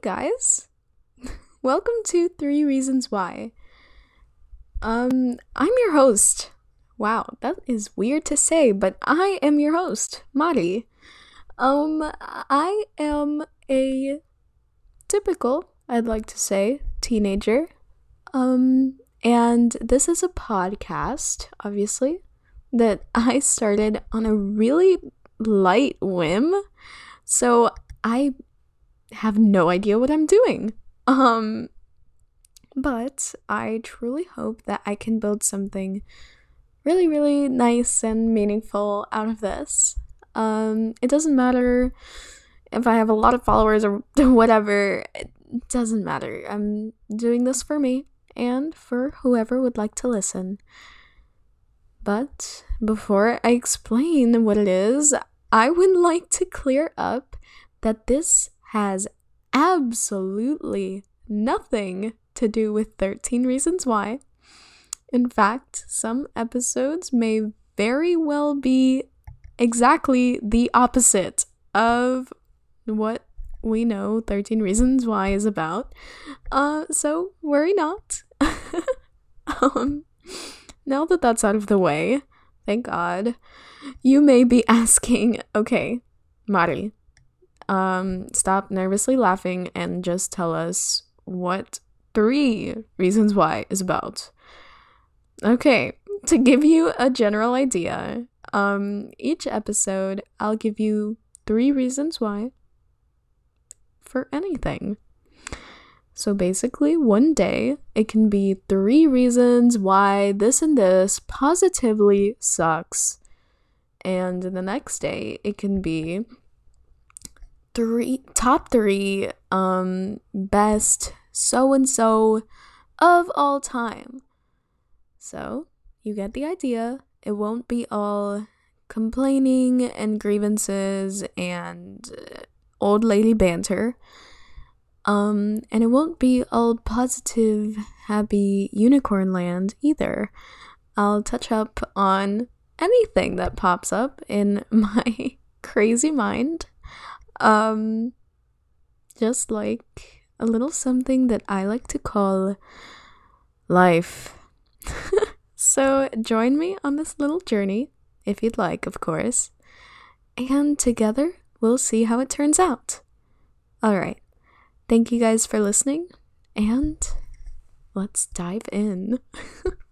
guys. Welcome to 3 Reasons Why. Um, I'm your host. Wow, that is weird to say, but I am your host, Mari. Um, I am a typical, I'd like to say, teenager. Um, and this is a podcast, obviously, that I started on a really light whim. So I have no idea what I'm doing. Um, but I truly hope that I can build something really, really nice and meaningful out of this. Um, it doesn't matter if I have a lot of followers or whatever, it doesn't matter. I'm doing this for me and for whoever would like to listen. But before I explain what it is, I would like to clear up that this has absolutely nothing to do with 13 Reasons Why. In fact, some episodes may very well be exactly the opposite of what we know 13 Reasons Why is about. Uh, so worry not. um, now that that's out of the way, thank God, you may be asking, okay, Mari, um, stop nervously laughing and just tell us what three reasons why is about. Okay, to give you a general idea, um, each episode I'll give you three reasons why for anything. So basically, one day it can be three reasons why this and this positively sucks. And the next day it can be three top three um best so and so of all time. So you get the idea. It won't be all complaining and grievances and old lady banter. Um, and it won't be all positive, happy unicorn land either. I'll touch up on anything that pops up in my crazy mind. Um, just like a little something that I like to call life. so join me on this little journey, if you'd like, of course. And together we'll see how it turns out. Alright, thank you guys for listening, and let's dive in.